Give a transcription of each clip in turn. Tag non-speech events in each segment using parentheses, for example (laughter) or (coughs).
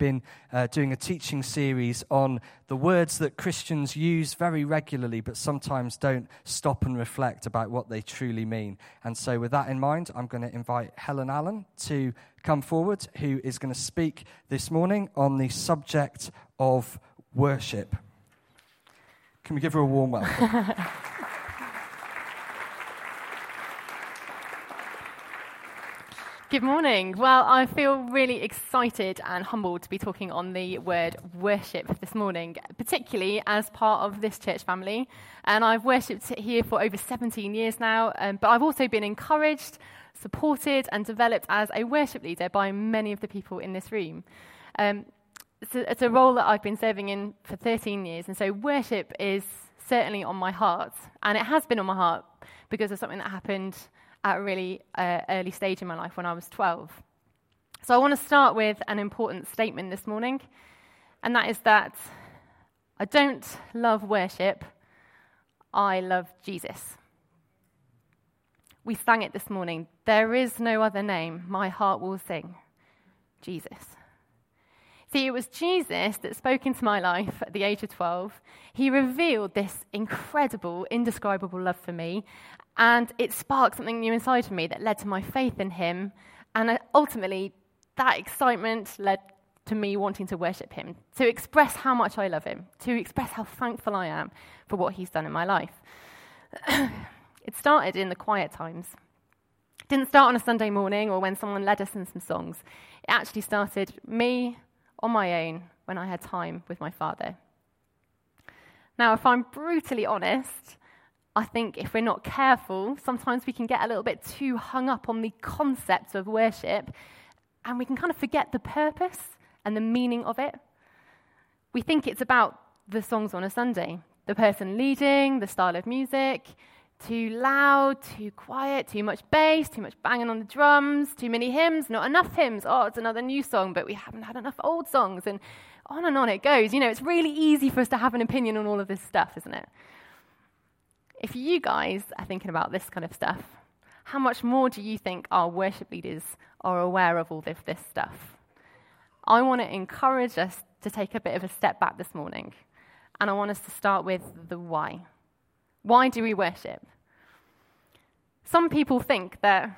been uh, doing a teaching series on the words that Christians use very regularly, but sometimes don't stop and reflect about what they truly mean. And so, with that in mind, I'm going to invite Helen Allen to come forward, who is going to speak this morning on the subject of worship. Can we give her a warm welcome? (laughs) Good morning. Well, I feel really excited and humbled to be talking on the word worship this morning, particularly as part of this church family. And I've worshipped here for over 17 years now, um, but I've also been encouraged, supported, and developed as a worship leader by many of the people in this room. Um, it's, a, it's a role that I've been serving in for 13 years, and so worship is certainly on my heart, and it has been on my heart because of something that happened at a really uh, early stage in my life when I was 12. So I want to start with an important statement this morning, and that is that I don't love worship, I love Jesus. We sang it this morning. There is no other name my heart will sing Jesus. See, it was Jesus that spoke into my life at the age of 12. He revealed this incredible, indescribable love for me, and it sparked something new inside of me that led to my faith in him. And uh, ultimately, that excitement led to me wanting to worship him, to express how much I love him, to express how thankful I am for what he's done in my life. (coughs) it started in the quiet times. It didn't start on a Sunday morning or when someone led us in some songs. It actually started me on my own when I had time with my father. Now, if I'm brutally honest, I think if we're not careful, sometimes we can get a little bit too hung up on the concept of worship and we can kind of forget the purpose and the meaning of it. We think it's about the songs on a Sunday, the person leading, the style of music, too loud, too quiet, too much bass, too much banging on the drums, too many hymns, not enough hymns. Oh, it's another new song, but we haven't had enough old songs. And on and on it goes. You know, it's really easy for us to have an opinion on all of this stuff, isn't it? If you guys are thinking about this kind of stuff, how much more do you think our worship leaders are aware of all of this stuff? I want to encourage us to take a bit of a step back this morning. And I want us to start with the why. Why do we worship? Some people think that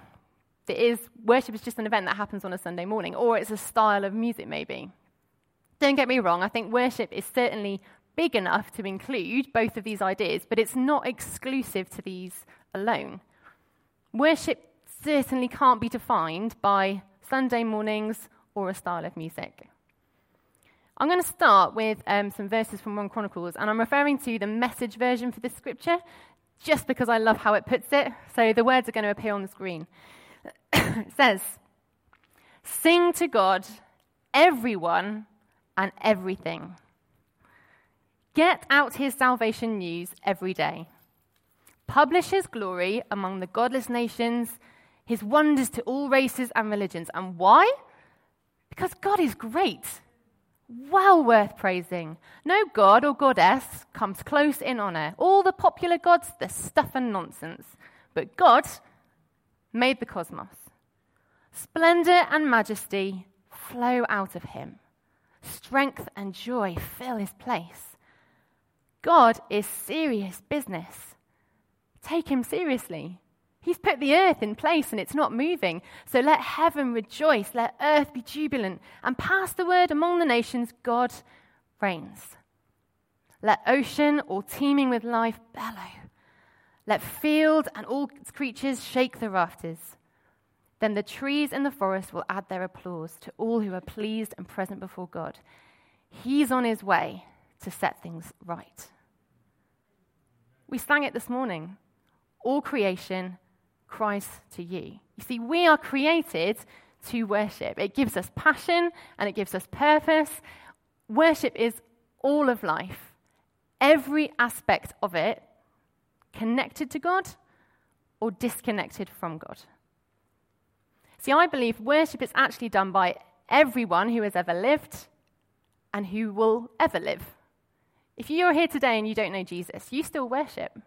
it is, worship is just an event that happens on a Sunday morning, or it's a style of music, maybe. Don't get me wrong, I think worship is certainly big enough to include both of these ideas, but it's not exclusive to these alone. Worship certainly can't be defined by Sunday mornings or a style of music. I'm going to start with um, some verses from 1 Chronicles, and I'm referring to the message version for this scripture just because I love how it puts it. So the words are going to appear on the screen. (coughs) it says, Sing to God, everyone and everything. Get out his salvation news every day. Publish his glory among the godless nations, his wonders to all races and religions. And why? Because God is great well worth praising. No god or goddess comes close in honor. All the popular gods, they're stuff and nonsense. But God made the cosmos. Splendor and majesty flow out of him. Strength and joy fill his place. God is serious business. Take him seriously. He's put the earth in place and it's not moving. So let heaven rejoice, let earth be jubilant, and pass the word among the nations God reigns. Let ocean, all teeming with life, bellow. Let field and all creatures shake the rafters. Then the trees in the forest will add their applause to all who are pleased and present before God. He's on his way to set things right. We sang it this morning. All creation cries to you. You see, we are created to worship. It gives us passion and it gives us purpose. Worship is all of life, every aspect of it connected to God or disconnected from God. See, I believe worship is actually done by everyone who has ever lived and who will ever live. If you're here today and you don't know Jesus, you still worship.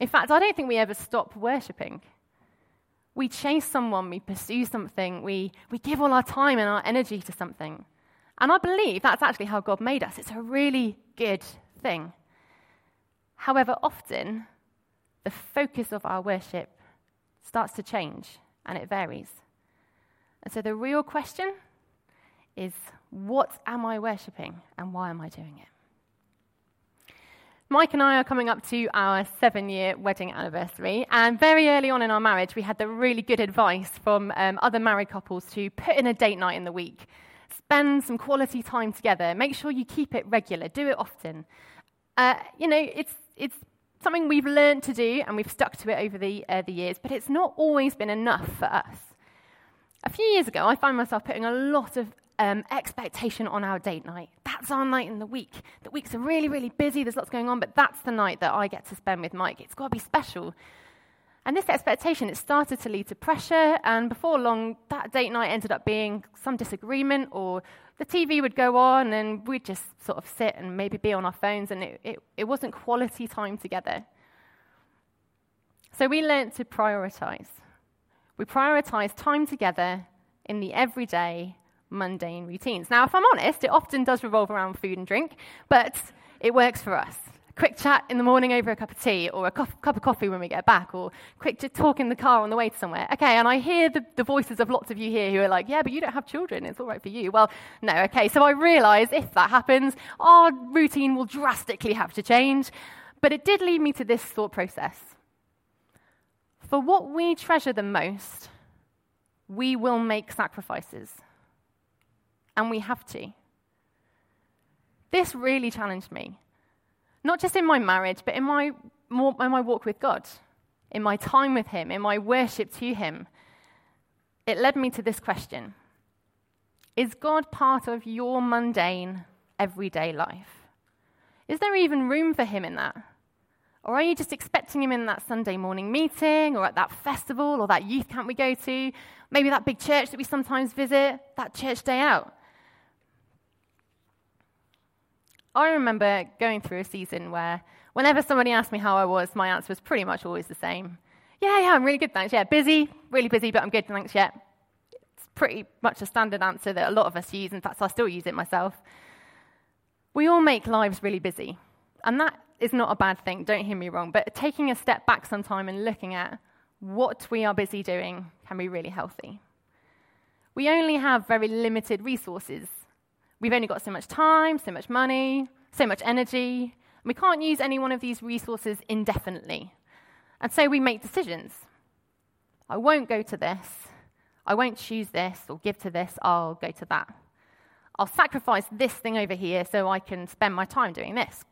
In fact, I don't think we ever stop worshipping. We chase someone, we pursue something, we, we give all our time and our energy to something. And I believe that's actually how God made us. It's a really good thing. However, often the focus of our worship starts to change and it varies. And so the real question is what am I worshipping and why am I doing it? Mike and I are coming up to our seven year wedding anniversary, and very early on in our marriage, we had the really good advice from um, other married couples to put in a date night in the week. Spend some quality time together. Make sure you keep it regular. Do it often. Uh, you know, it's, it's something we've learned to do and we've stuck to it over the, uh, the years, but it's not always been enough for us. A few years ago, I found myself putting a lot of um, expectation on our date night. That's our night in the week. The weeks are really, really busy, there's lots going on, but that's the night that I get to spend with Mike. It's got to be special. And this expectation, it started to lead to pressure, and before long, that date night ended up being some disagreement, or the TV would go on, and we'd just sort of sit and maybe be on our phones, and it, it, it wasn't quality time together. So we learned to prioritize. We prioritize time together in the everyday mundane routines. Now, if I'm honest, it often does revolve around food and drink, but it works for us. Quick chat in the morning over a cup of tea, or a cup, of coffee when we get back, or quick to talk in the car on the way to somewhere. Okay, and I hear the, the voices of lots of you here who are like, yeah, but you don't have children, it's all right for you. Well, no, okay, so I realize if that happens, our routine will drastically have to change. But it did lead me to this thought process. For what we treasure the most, we will make sacrifices and we have to. This really challenged me, not just in my marriage, but in my, in my walk with God, in my time with Him, in my worship to Him. It led me to this question Is God part of your mundane, everyday life? Is there even room for Him in that? Or are you just expecting him in that Sunday morning meeting or at that festival or that youth camp we go to? Maybe that big church that we sometimes visit, that church day out? I remember going through a season where whenever somebody asked me how I was, my answer was pretty much always the same. Yeah, yeah, I'm really good, thanks. Yeah, busy, really busy, but I'm good, thanks, yeah. It's pretty much a standard answer that a lot of us use. In fact, I still use it myself. We all make lives really busy. And that is not a bad thing, don't hear me wrong. But taking a step back sometime and looking at what we are busy doing can be really healthy. We only have very limited resources We've only got so much time, so much money, so much energy. We can't use any one of these resources indefinitely. And so we make decisions. I won't go to this. I won't choose this or give to this. I'll go to that. I'll sacrifice this thing over here so I can spend my time doing this.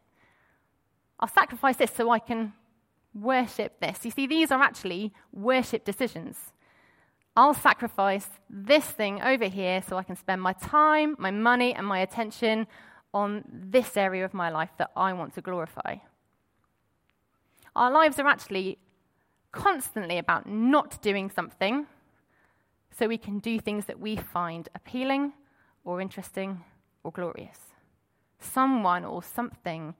I'll sacrifice this so I can worship this. You see, these are actually worship decisions. I'll sacrifice this thing over here so I can spend my time, my money, and my attention on this area of my life that I want to glorify. Our lives are actually constantly about not doing something so we can do things that we find appealing or interesting or glorious. Someone or something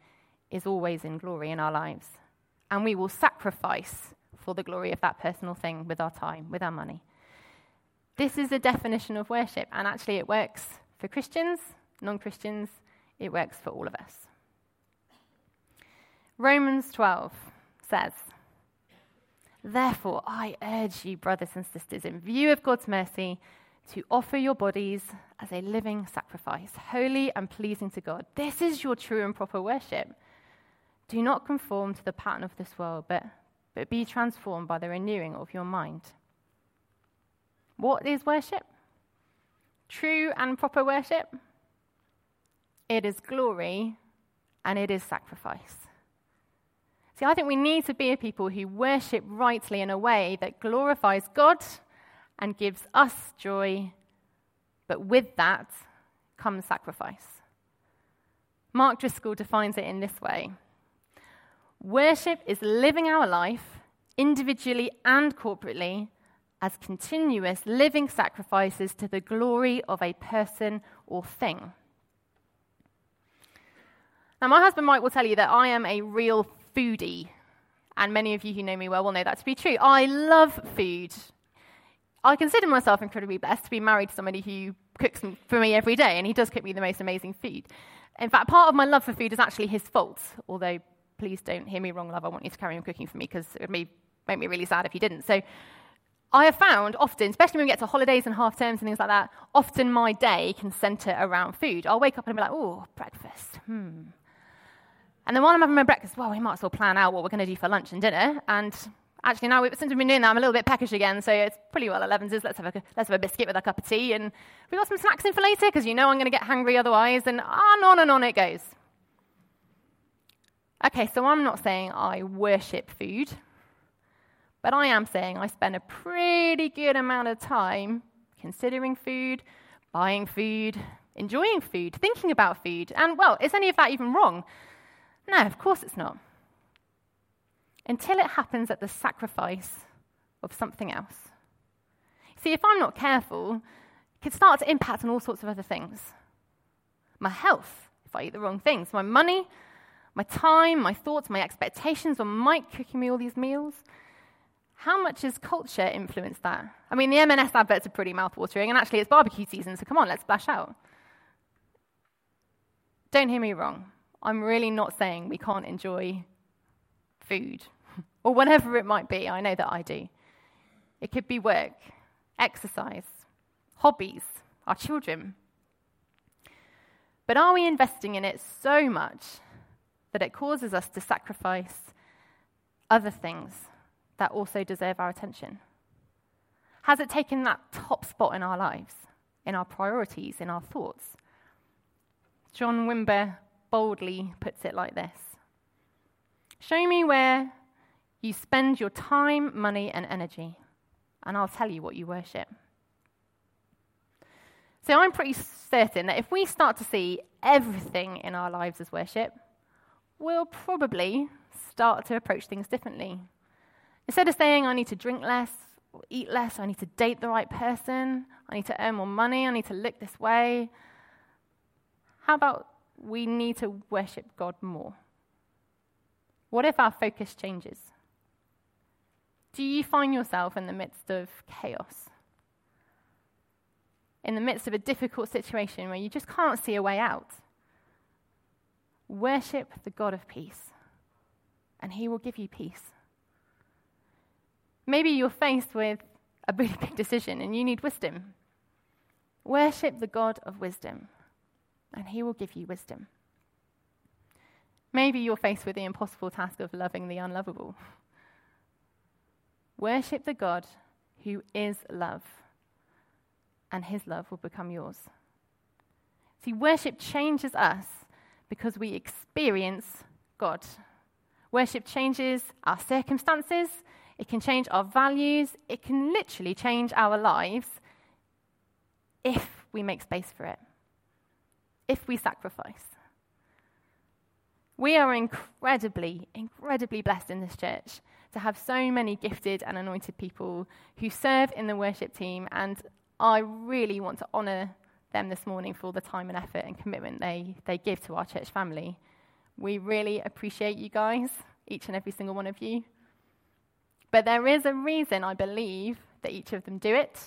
is always in glory in our lives, and we will sacrifice for the glory of that personal thing with our time, with our money. This is a definition of worship, and actually, it works for Christians, non Christians, it works for all of us. Romans 12 says, Therefore, I urge you, brothers and sisters, in view of God's mercy, to offer your bodies as a living sacrifice, holy and pleasing to God. This is your true and proper worship. Do not conform to the pattern of this world, but, but be transformed by the renewing of your mind what is worship? True and proper worship? It is glory and it is sacrifice. See, I think we need to be a people who worship rightly in a way that glorifies God and gives us joy, but with that comes sacrifice. Mark Driscoll defines it in this way Worship is living our life individually and corporately as continuous living sacrifices to the glory of a person or thing. Now, my husband Mike will tell you that I am a real foodie, and many of you who know me well will know that to be true. I love food. I consider myself incredibly blessed to be married to somebody who cooks for me every day, and he does cook me the most amazing food. In fact, part of my love for food is actually his fault, although please don't hear me wrong, love. I want you to carry on cooking for me because it would make me really sad if you didn't. So I have found often, especially when we get to holidays and half terms and things like that, often my day can center around food. I'll wake up and be like, oh, breakfast. Hmm. And then while I'm having my breakfast, well, we might as well plan out what we're going to do for lunch and dinner. And actually, now since we've been doing that, I'm a little bit peckish again. So it's pretty well 11s. Let's have a, let's have a biscuit with a cup of tea. And we've got some snacks in for later because you know I'm going to get hungry otherwise. And on, on and on it goes. Okay, so I'm not saying I worship food. But I am saying I spend a pretty good amount of time considering food, buying food, enjoying food, thinking about food. And, well, is any of that even wrong? No, of course it's not. Until it happens at the sacrifice of something else. See, if I'm not careful, it can start to impact on all sorts of other things. My health, if I eat the wrong things, my money, my time, my thoughts, my expectations on Mike cooking me all these meals, how much has culture influenced that? I mean, the M&S adverts are pretty mouthwatering, and actually it's barbecue season, so come on, let's splash out. Don't hear me wrong. I'm really not saying we can't enjoy food (laughs) or whatever it might be. I know that I do. It could be work, exercise, hobbies, our children. But are we investing in it so much that it causes us to sacrifice other things that also deserve our attention? Has it taken that top spot in our lives, in our priorities, in our thoughts? John Wimber boldly puts it like this Show me where you spend your time, money, and energy, and I'll tell you what you worship. So I'm pretty certain that if we start to see everything in our lives as worship, we'll probably start to approach things differently. Instead of saying, I need to drink less, or eat less, or I need to date the right person, I need to earn more money, I need to look this way, how about we need to worship God more? What if our focus changes? Do you find yourself in the midst of chaos? In the midst of a difficult situation where you just can't see a way out? Worship the God of peace, and He will give you peace. Maybe you're faced with a really big decision and you need wisdom. Worship the God of wisdom, and He will give you wisdom. Maybe you're faced with the impossible task of loving the unlovable. Worship the God who is love, and His love will become yours. See, worship changes us because we experience God. Worship changes our circumstances, it can change our values, it can literally change our lives if we make space for it, if we sacrifice. We are incredibly, incredibly blessed in this church to have so many gifted and anointed people who serve in the worship team, and I really want to honour them this morning for all the time and effort and commitment they, they give to our church family. We really appreciate you guys, each and every single one of you. But there is a reason I believe that each of them do it,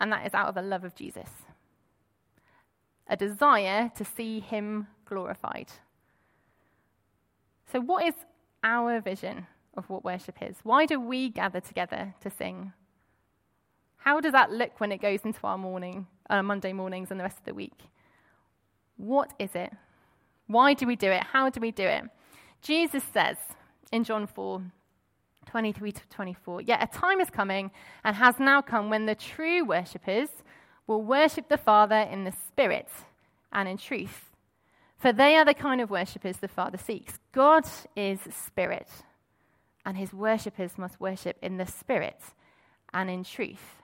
and that is out of the love of Jesus a desire to see him glorified. So, what is our vision of what worship is? Why do we gather together to sing? How does that look when it goes into our morning, our Monday mornings and the rest of the week? What is it? Why do we do it? How do we do it? Jesus says in John 4 23 to 24. Yet a time is coming and has now come when the true worshippers will worship the Father in the Spirit and in truth. For they are the kind of worshippers the Father seeks. God is Spirit, and his worshippers must worship in the Spirit and in truth.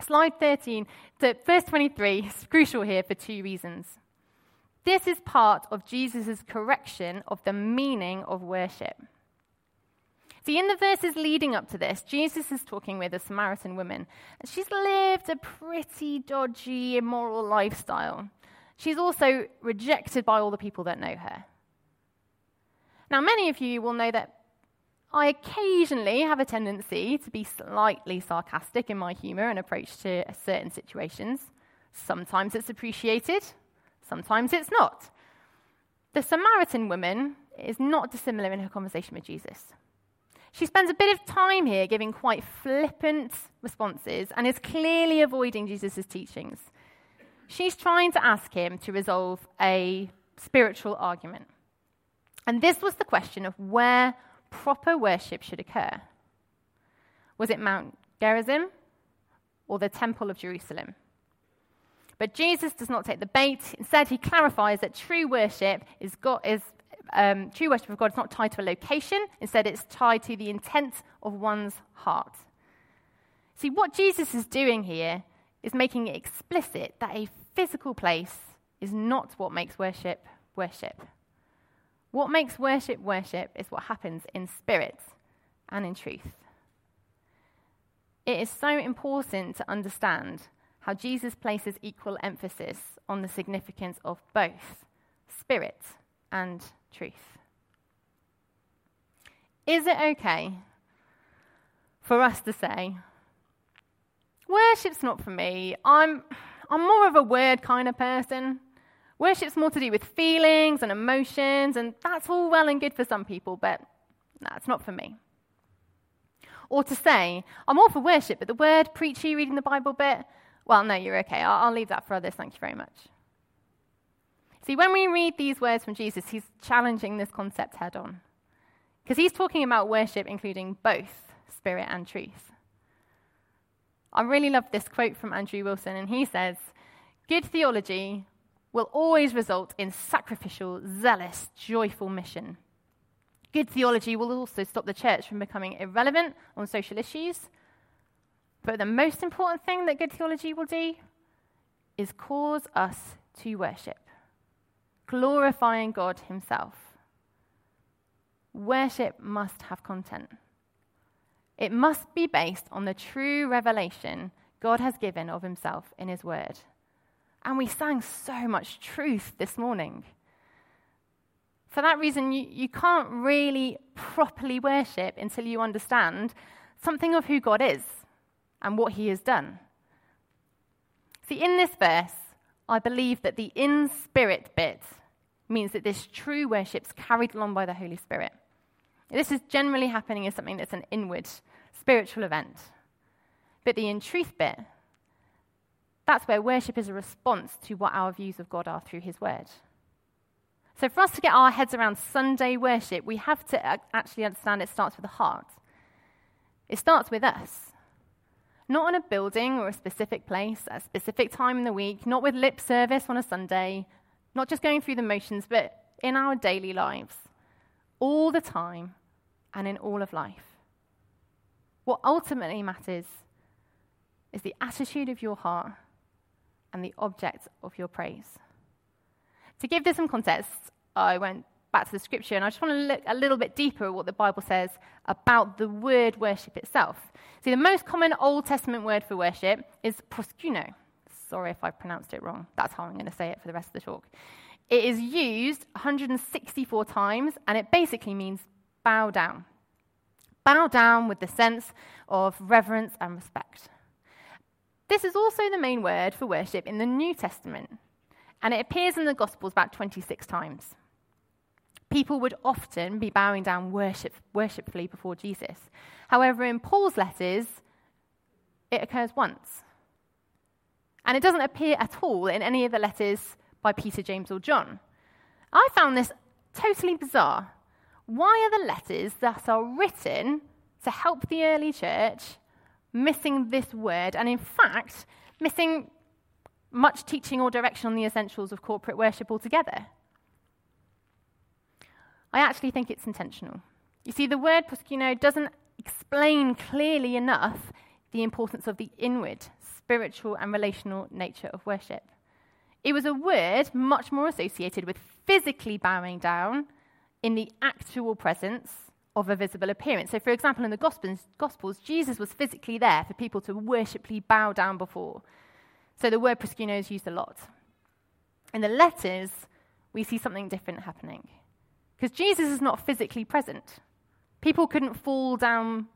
Slide 13, so verse 23 is crucial here for two reasons. This is part of Jesus' correction of the meaning of worship. See, in the verses leading up to this, Jesus is talking with a Samaritan woman. She's lived a pretty dodgy, immoral lifestyle. She's also rejected by all the people that know her. Now, many of you will know that I occasionally have a tendency to be slightly sarcastic in my humour and approach to certain situations. Sometimes it's appreciated, sometimes it's not. The Samaritan woman is not dissimilar in her conversation with Jesus. She spends a bit of time here giving quite flippant responses and is clearly avoiding Jesus' teachings. She's trying to ask him to resolve a spiritual argument. And this was the question of where proper worship should occur. Was it Mount Gerizim or the Temple of Jerusalem? But Jesus does not take the bait. Instead, he clarifies that true worship is, God, is um, true worship of God is not tied to a location. Instead, it's tied to the intent of one's heart. See, what Jesus is doing here is making it explicit that a physical place is not what makes worship worship. What makes worship worship is what happens in spirit and in truth. It is so important to understand how Jesus places equal emphasis on the significance of both spirit and truth. Is it okay for us to say, worship's not for me, I'm, I'm more of a word kind of person? Worship's more to do with feelings and emotions, and that's all well and good for some people, but that's not for me. Or to say, I'm all for worship, but the word, preachy, reading the Bible bit, well, no, you're okay. I'll, I'll leave that for others. Thank you very much. See, when we read these words from Jesus, he's challenging this concept head on. Because he's talking about worship including both spirit and truth. I really love this quote from Andrew Wilson, and he says, Good theology will always result in sacrificial, zealous, joyful mission. Good theology will also stop the church from becoming irrelevant on social issues but the most important thing that good theology will do is cause us to worship, glorifying God Himself. Worship must have content. It must be based on the true revelation God has given of Himself in His Word. And we sang so much truth this morning. For that reason, you, you can't really properly worship until you understand something of who God is and what he has done. See, in this verse, I believe that the in spirit bit means that this true worship is carried along by the Holy Spirit. This is generally happening as something that's an inward spiritual event. But the in truth bit, that's where worship is a response to what our views of God are through his word. So, for us to get our heads around Sunday worship, we have to actually understand it starts with the heart. It starts with us not on a building or a specific place at a specific time in the week, not with lip service on a Sunday, not just going through the motions, but in our daily lives, all the time and in all of life. What ultimately matters is the attitude of your heart and the object of your praise. To give this some context, I went back to the scripture, and I just want to look a little bit deeper at what the Bible says about the word worship itself. See, the most common Old Testament word for worship is proskuno. Sorry if I pronounced it wrong. That's how I'm going to say it for the rest of the talk. It is used 164 times, and it basically means bow down. Bow down with the sense of reverence and respect. This is also the main word for worship in the New Testament, and it appears in the Gospels about 26 times. People would often be bowing down worship, worshipfully before Jesus. However, in Paul's letters, it occurs once. And it doesn't appear at all in any of the letters by Peter, James, or John. I found this totally bizarre. Why are the letters that are written to help the early church missing this word, and in fact, missing much teaching or direction on the essentials of corporate worship altogether? I actually think it's intentional. You see, the word proskuno doesn't explain clearly enough the importance of the inward, spiritual, and relational nature of worship. It was a word much more associated with physically bowing down in the actual presence of a visible appearance. So, for example, in the Gospels, Gospels Jesus was physically there for people to worshipfully bow down before. So, the word proskuno is used a lot. In the letters, we see something different happening. Because Jesus is not physically present. People couldn't fall down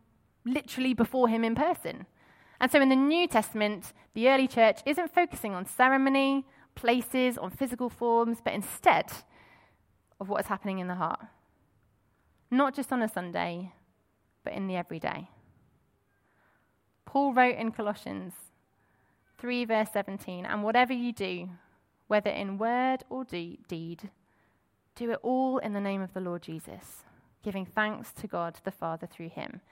literally before him in person. And so in the New Testament, the early church isn't focusing on ceremony, places, on physical forms, but instead of what is happening in the heart. Not just on a Sunday, but in the everyday. Paul wrote in Colossians 3, verse 17, and whatever you do, whether in word or do- deed, do it all in the name of the Lord Jesus, giving thanks to God the Father through him.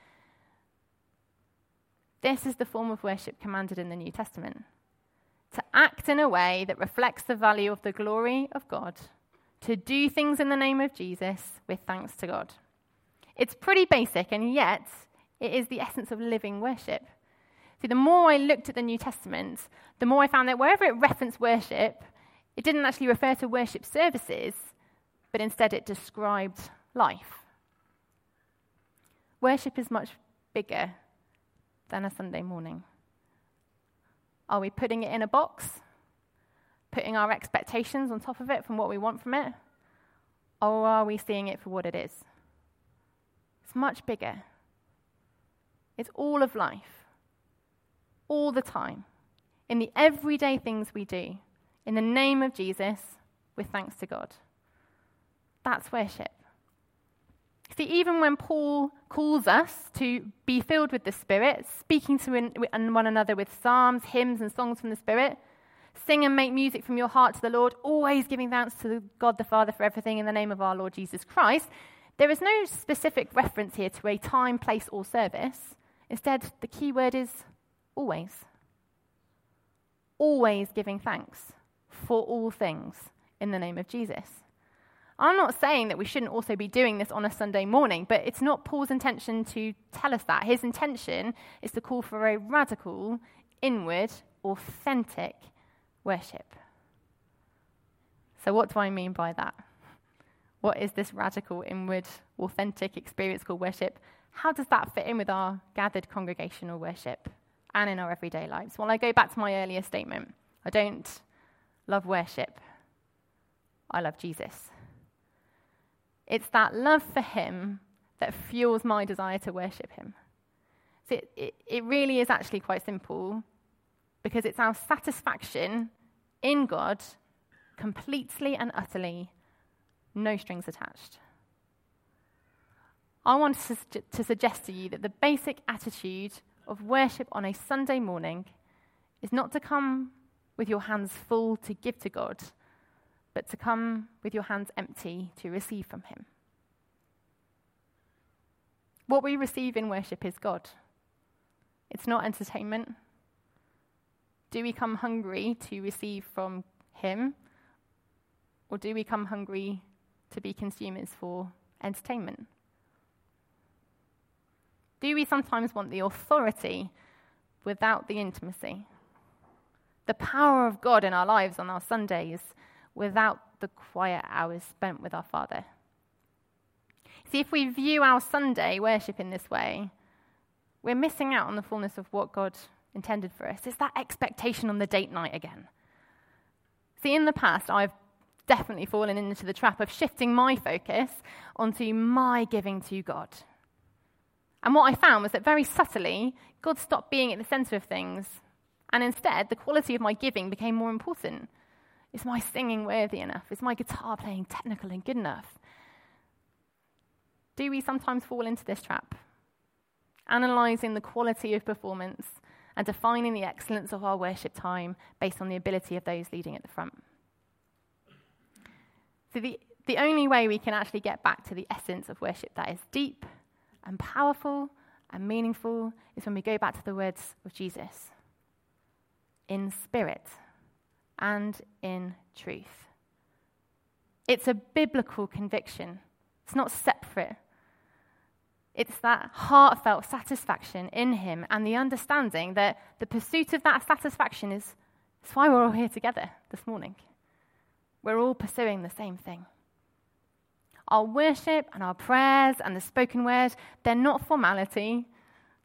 This is the form of worship commanded in the New Testament to act in a way that reflects the value of the glory of God, to do things in the name of Jesus with thanks to God. It's pretty basic, and yet it is the essence of living worship. See, the more I looked at the New Testament, the more I found that wherever it referenced worship, it didn't actually refer to worship services, but instead it described life. Worship is much bigger than a Sunday morning. Are we putting it in a box? Putting our expectations on top of it from what we want from it? Or are we seeing it for what it is? It's much bigger. It's all of life, all the time, in the everyday things we do, in the name of Jesus, with thanks to God. That's worship. See, even when Paul calls us to be filled with the Spirit, speaking to one another with psalms, hymns, and songs from the Spirit, sing and make music from your heart to the Lord, always giving thanks to God the Father for everything in the name of our Lord Jesus Christ, there is no specific reference here to a time, place, or service. Instead, the key word is always. Always giving thanks for all things in the name of Jesus. I'm not saying that we shouldn't also be doing this on a Sunday morning, but it's not Paul's intention to tell us that. His intention is to call for a radical, inward, authentic worship. So, what do I mean by that? What is this radical, inward, authentic experience called worship? How does that fit in with our gathered congregational worship and in our everyday lives? Well, I go back to my earlier statement. I don't love worship, I love Jesus. It's that love for Him that fuels my desire to worship Him. So it, it, it really is actually quite simple because it's our satisfaction in God completely and utterly no strings attached. I want to, to suggest to you that the basic attitude of worship on a Sunday morning is not to come with your hands full to give to God, but to come with your hands empty to receive from Him. What we receive in worship is God, it's not entertainment. Do we come hungry to receive from Him, or do we come hungry to be consumers for entertainment? Do we sometimes want the authority without the intimacy? The power of God in our lives on our Sundays without the quiet hours spent with our Father? See, if we view our Sunday worship in this way, we're missing out on the fullness of what God intended for us. It's that expectation on the date night again. See, in the past, I've definitely fallen into the trap of shifting my focus onto my giving to God. And what I found was that very subtly, God stopped being at the center of things. And instead, the quality of my giving became more important. Is my singing worthy enough? Is my guitar playing technical and good enough? Do we sometimes fall into this trap? Analyzing the quality of performance and defining the excellence of our worship time based on the ability of those leading at the front. So, the, the only way we can actually get back to the essence of worship that is deep and powerful and meaningful is when we go back to the words of Jesus in spirit and in truth. It's a biblical conviction, it's not separate. It's that heartfelt satisfaction in Him and the understanding that the pursuit of that satisfaction is, why we're all here together this morning. We're all pursuing the same thing. Our worship and our prayers and the spoken word, they're not formality,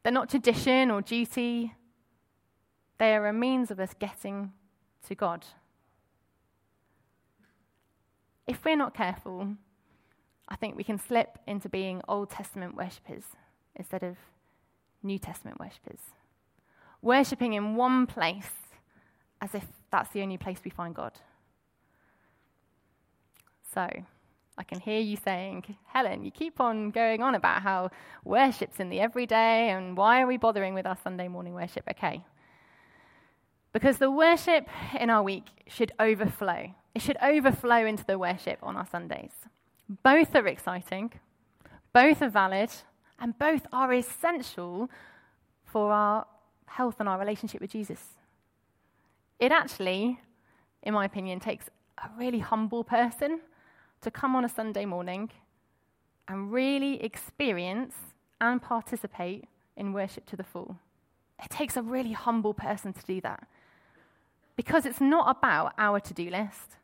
they're not tradition or duty. They are a means of us getting to God. If we're not careful, I think we can slip into being Old Testament worshippers instead of New Testament worshippers. Worshipping in one place as if that's the only place we find God. So, I can hear you saying, Helen, you keep on going on about how worship's in the everyday and why are we bothering with our Sunday morning worship? Okay. Because the worship in our week should overflow. It should overflow into the worship on our Sundays. Both are exciting, both are valid, and both are essential for our health and our relationship with Jesus. It actually, in my opinion, takes a really humble person to come on a Sunday morning and really experience and participate in worship to the full. It takes a really humble person to do that. Because it's not about our to do list,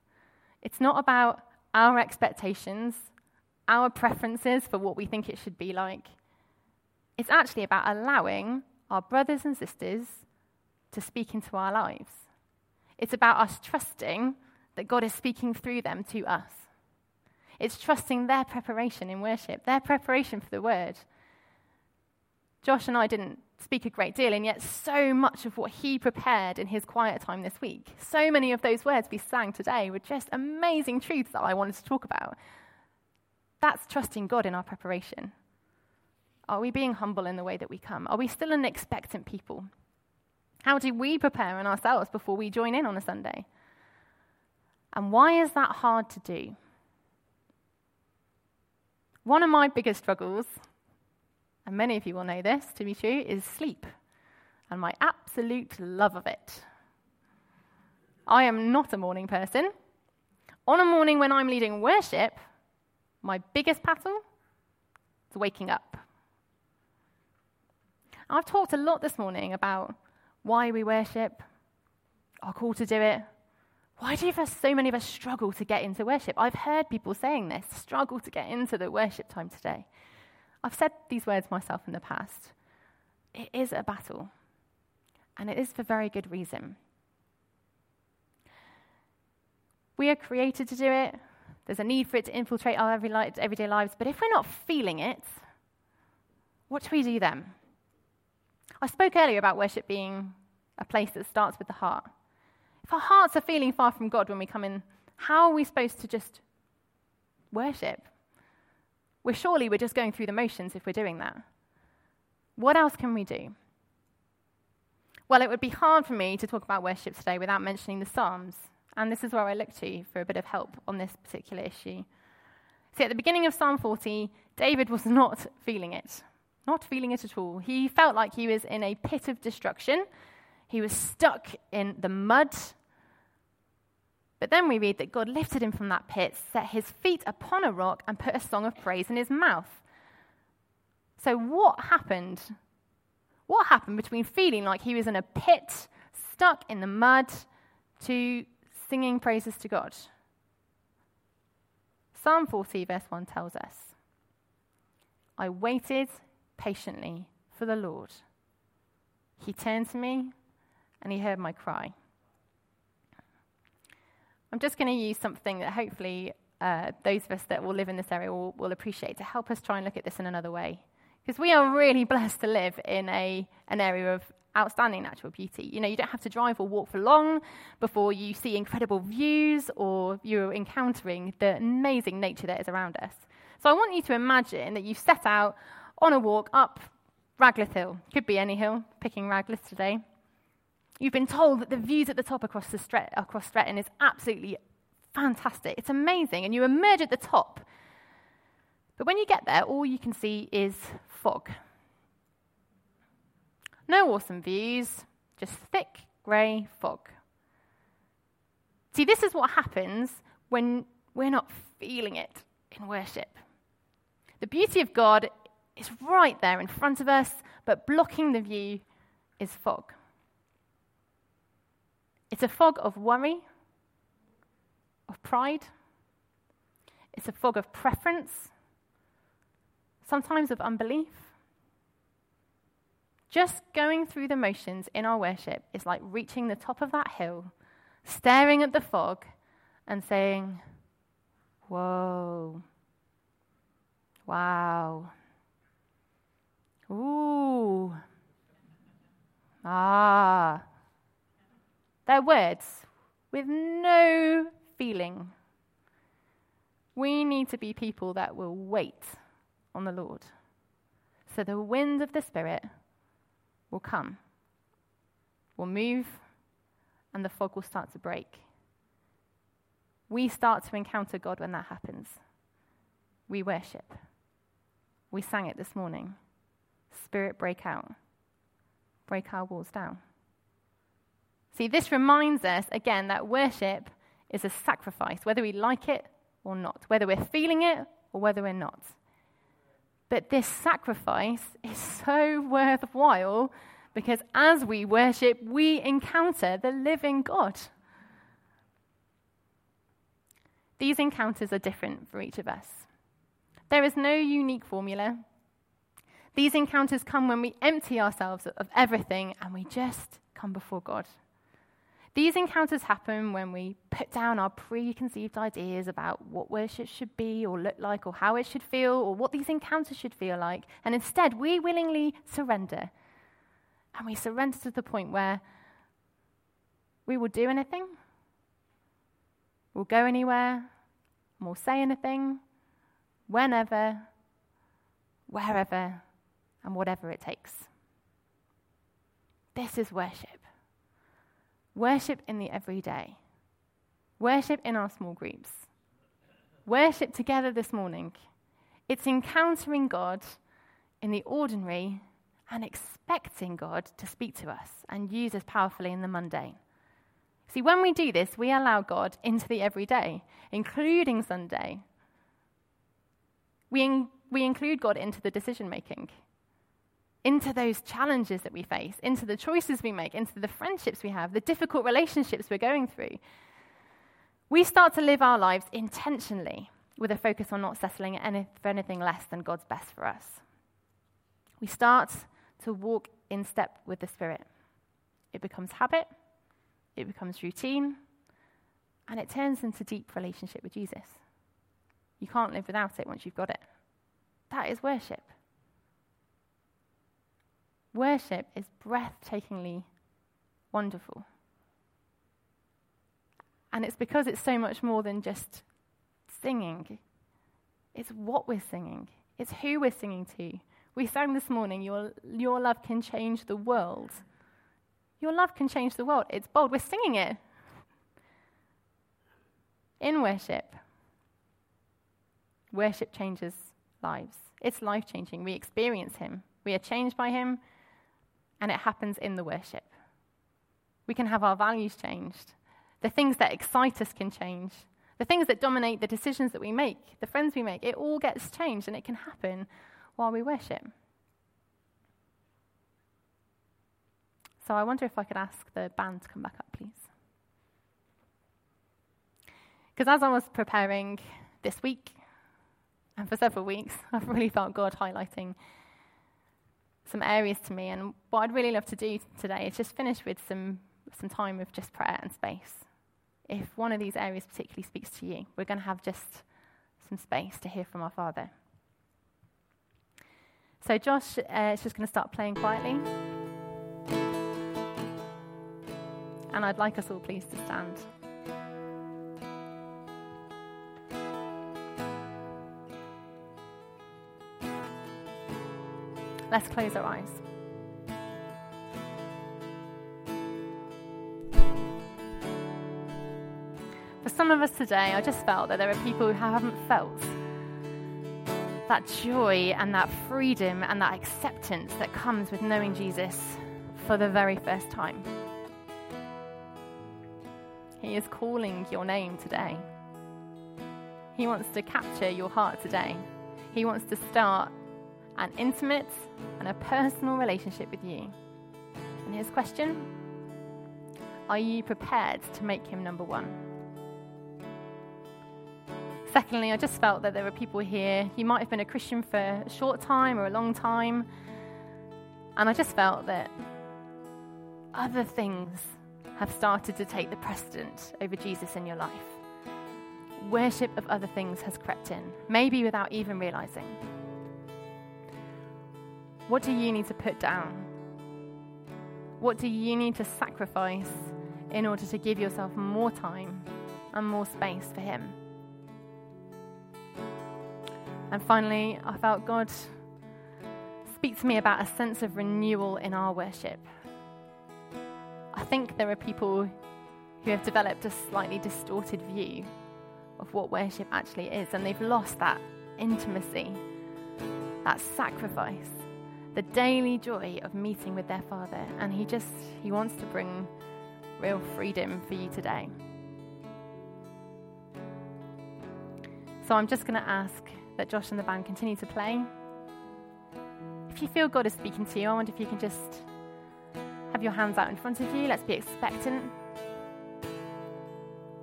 it's not about our expectations, our preferences for what we think it should be like. It's actually about allowing our brothers and sisters to speak into our lives. It's about us trusting that God is speaking through them to us. It's trusting their preparation in worship, their preparation for the word. Josh and I didn't speak a great deal, and yet so much of what he prepared in his quiet time this week, so many of those words we sang today were just amazing truths that I wanted to talk about. That's trusting God in our preparation. Are we being humble in the way that we come? Are we still an expectant people? How do we prepare in ourselves before we join in on a Sunday? And why is that hard to do? One of my biggest struggles and many of you will know this to be true, is sleep and my absolute love of it. I am not a morning person. On a morning when I'm leading worship, my biggest battle is waking up. I've talked a lot this morning about why we worship, our call to do it. Why do so many of us struggle to get into worship? I've heard people saying this struggle to get into the worship time today. I've said these words myself in the past. It is a battle, and it is for very good reason. We are created to do it. There's a need for it to infiltrate our everyday lives. But if we're not feeling it, what do we do then? I spoke earlier about worship being a place that starts with the heart. If our hearts are feeling far from God when we come in, how are we supposed to just worship? We're surely we're just going through the motions if we're doing that. What else can we do? Well, it would be hard for me to talk about worship today without mentioning the Psalms, and this is where I look to for a bit of help on this particular issue. See, at the beginning of Psalm 40, David was (laughs) not feeling it. Not feeling it at all. He felt like he was in a pit of destruction. He was stuck in the mud but then we read that God lifted him from that pit, set his feet upon a rock, and put a song of praise in his mouth. So, what happened? What happened between feeling like he was in a pit, stuck in the mud, to singing praises to God? Psalm 40, verse 1 tells us I waited patiently for the Lord. He turned to me and he heard my cry. I'm just going to use something that hopefully uh, those of us that will live in this area will, will appreciate to help us try and look at this in another way. Because we are really (laughs) blessed to live in a, an area of outstanding natural beauty. You know, you don't have to drive or walk for long before you see incredible views or you're encountering the amazing nature that is around us. So I want you to imagine that you've set out on a walk up Ragleth Hill. Could be any hill, picking Ragleth today. You've been told that the views at the top across, the across Stretton is absolutely fantastic. It's amazing. And you emerge at the top. But when you get there, all you can see is fog. No awesome views, just thick grey fog. See, this is what happens when we're not feeling it in worship. The beauty of God is right there in front of us, but blocking the view is fog. It's a fog of worry, of pride. It's a fog of preference, sometimes of unbelief. Just going through the motions in our worship is like reaching the top of that hill, staring at the fog, and saying, Whoa, Wow. Ooh. Ah. They're words with no feeling. We need to be people that will wait on the Lord. So the wind of the Spirit will come, will move, and the fog will start to break. We start to encounter God when that happens. We worship. We sang it this morning. Spirit, break out. Break our walls down. See, this reminds us again that worship is a sacrifice, whether we like it or not, whether we're feeling it or whether we're not. But this sacrifice is so worthwhile because as we worship, we encounter the living God. These encounters are different for each of us. There is no unique formula. These encounters come when we empty ourselves of everything and we just come before God. These encounters happen when we put down our preconceived ideas about what worship should be or look like or how it should feel or what these encounters should feel like. And instead, we willingly surrender. And we surrender to the point where we will do anything, we'll go anywhere, we'll say anything, whenever, wherever, and whatever it takes. This is worship. Worship in the everyday. Worship in our small groups. Worship together this morning. It's encountering God in the ordinary and expecting God to speak to us and use us powerfully in the mundane. See, when we do this, we allow God into the everyday, including Sunday. We, in, we include God into the decision making into those challenges that we face, into the choices we make, into the friendships we have, the difficult relationships we're going through. We start to live our lives intentionally with a focus on not settling for anything less than God's best for us. We start to walk in step with the Spirit. It becomes habit, it becomes routine, and it turns into deep relationship with Jesus. You can't live without it once you've got it. That is worship. Worship is breathtakingly wonderful. And it's because it's so much more than just singing. It's what we're singing, it's who we're singing to. We sang this morning, your, your love can change the world. Your love can change the world. It's bold. We're singing it. In worship, worship changes lives. It's life changing. We experience Him, we are changed by Him, and it happens in the worship. We can have our values changed. The things that excite us can change. The things that dominate the decisions that we make, the friends we make, it all gets changed and it can happen while we worship. So I wonder if I could ask the band to come back up, please. Because as I was preparing this week, and for several weeks, (laughs) I've really felt God highlighting some areas to me. And what I'd really love to do today is just finish with some, some time of just prayer and space. If one of these areas particularly speaks to you, we're going to have just some space to hear from our Father. So, Josh uh, is just going to start playing quietly. And I'd like us all, please, to stand. Let's close our eyes. For some of us today, I just felt that there are people who haven't felt that joy and that freedom and that acceptance that comes with knowing Jesus for the very first time. He is calling your name today. He wants to capture your heart today. He wants to start an intimate and a personal relationship with you. And his question Are you prepared to make him number one? Secondly, I just felt that there were people here, you might have been a Christian for a short time or a long time, and I just felt that other things have started to take the precedent over Jesus in your life. Worship of other things has crept in, maybe without even realizing. What do you need to put down? What do you need to sacrifice in order to give yourself more time and more space for Him? And finally, I felt God speak to me about a sense of renewal in our worship. I think there are people who have developed a slightly distorted view of what worship actually is, and they've lost that intimacy, that sacrifice, the daily joy of meeting with their Father. And He just, He wants to bring real freedom for you today. So I'm just going to ask that Josh and the band continue to play. If you feel God is speaking to you, I wonder if you can just have your hands out in front of you. Let's be expectant.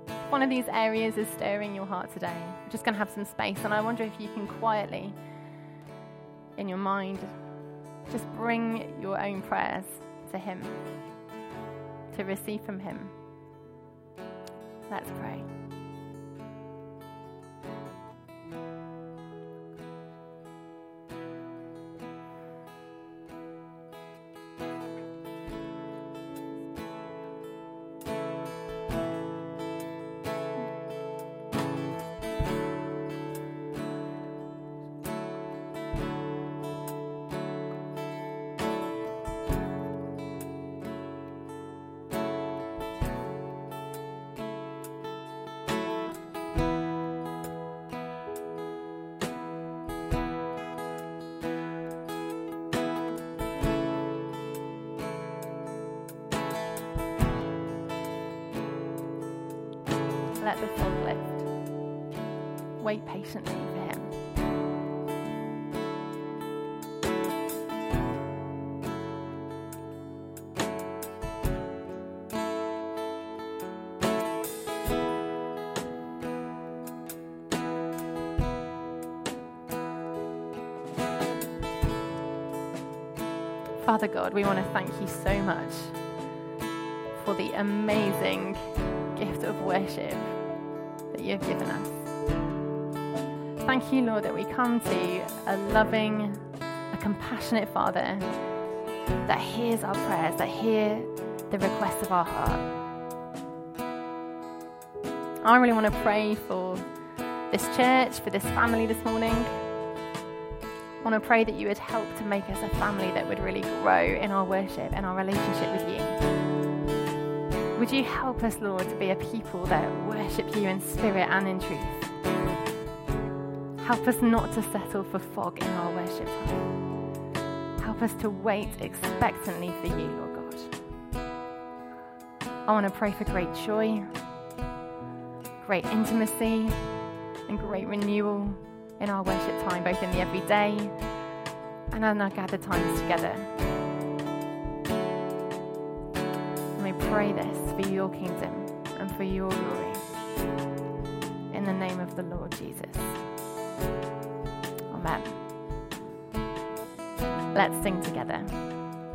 If one of these areas is stirring your heart today, we're just going to have some space, and I wonder if you can quietly, in your mind, just bring your own prayers to Him, to receive from Him. Let's pray. Let the fog lift. Wait patiently for Him. Father God, we want to thank you so much for the amazing gift of worship that you have given us. Thank you, Lord, that we come to a loving, a compassionate Father that hears our prayers, that hears the requests of our heart. I really want to pray for this church, for this family this morning. I want to pray that you would help to make us a family that would really grow in our worship and our relationship with you. Would you help us, Lord, to be a people that worship you in spirit and in truth? Help us not to settle for fog in our worship time. Help us to wait expectantly for you, Lord God. I want to pray for great joy, great intimacy, and great renewal in our worship time, both in the everyday and in our gathered times together. pray this for your kingdom and for your glory. In the name of the Lord Jesus. Amen. Let's sing together.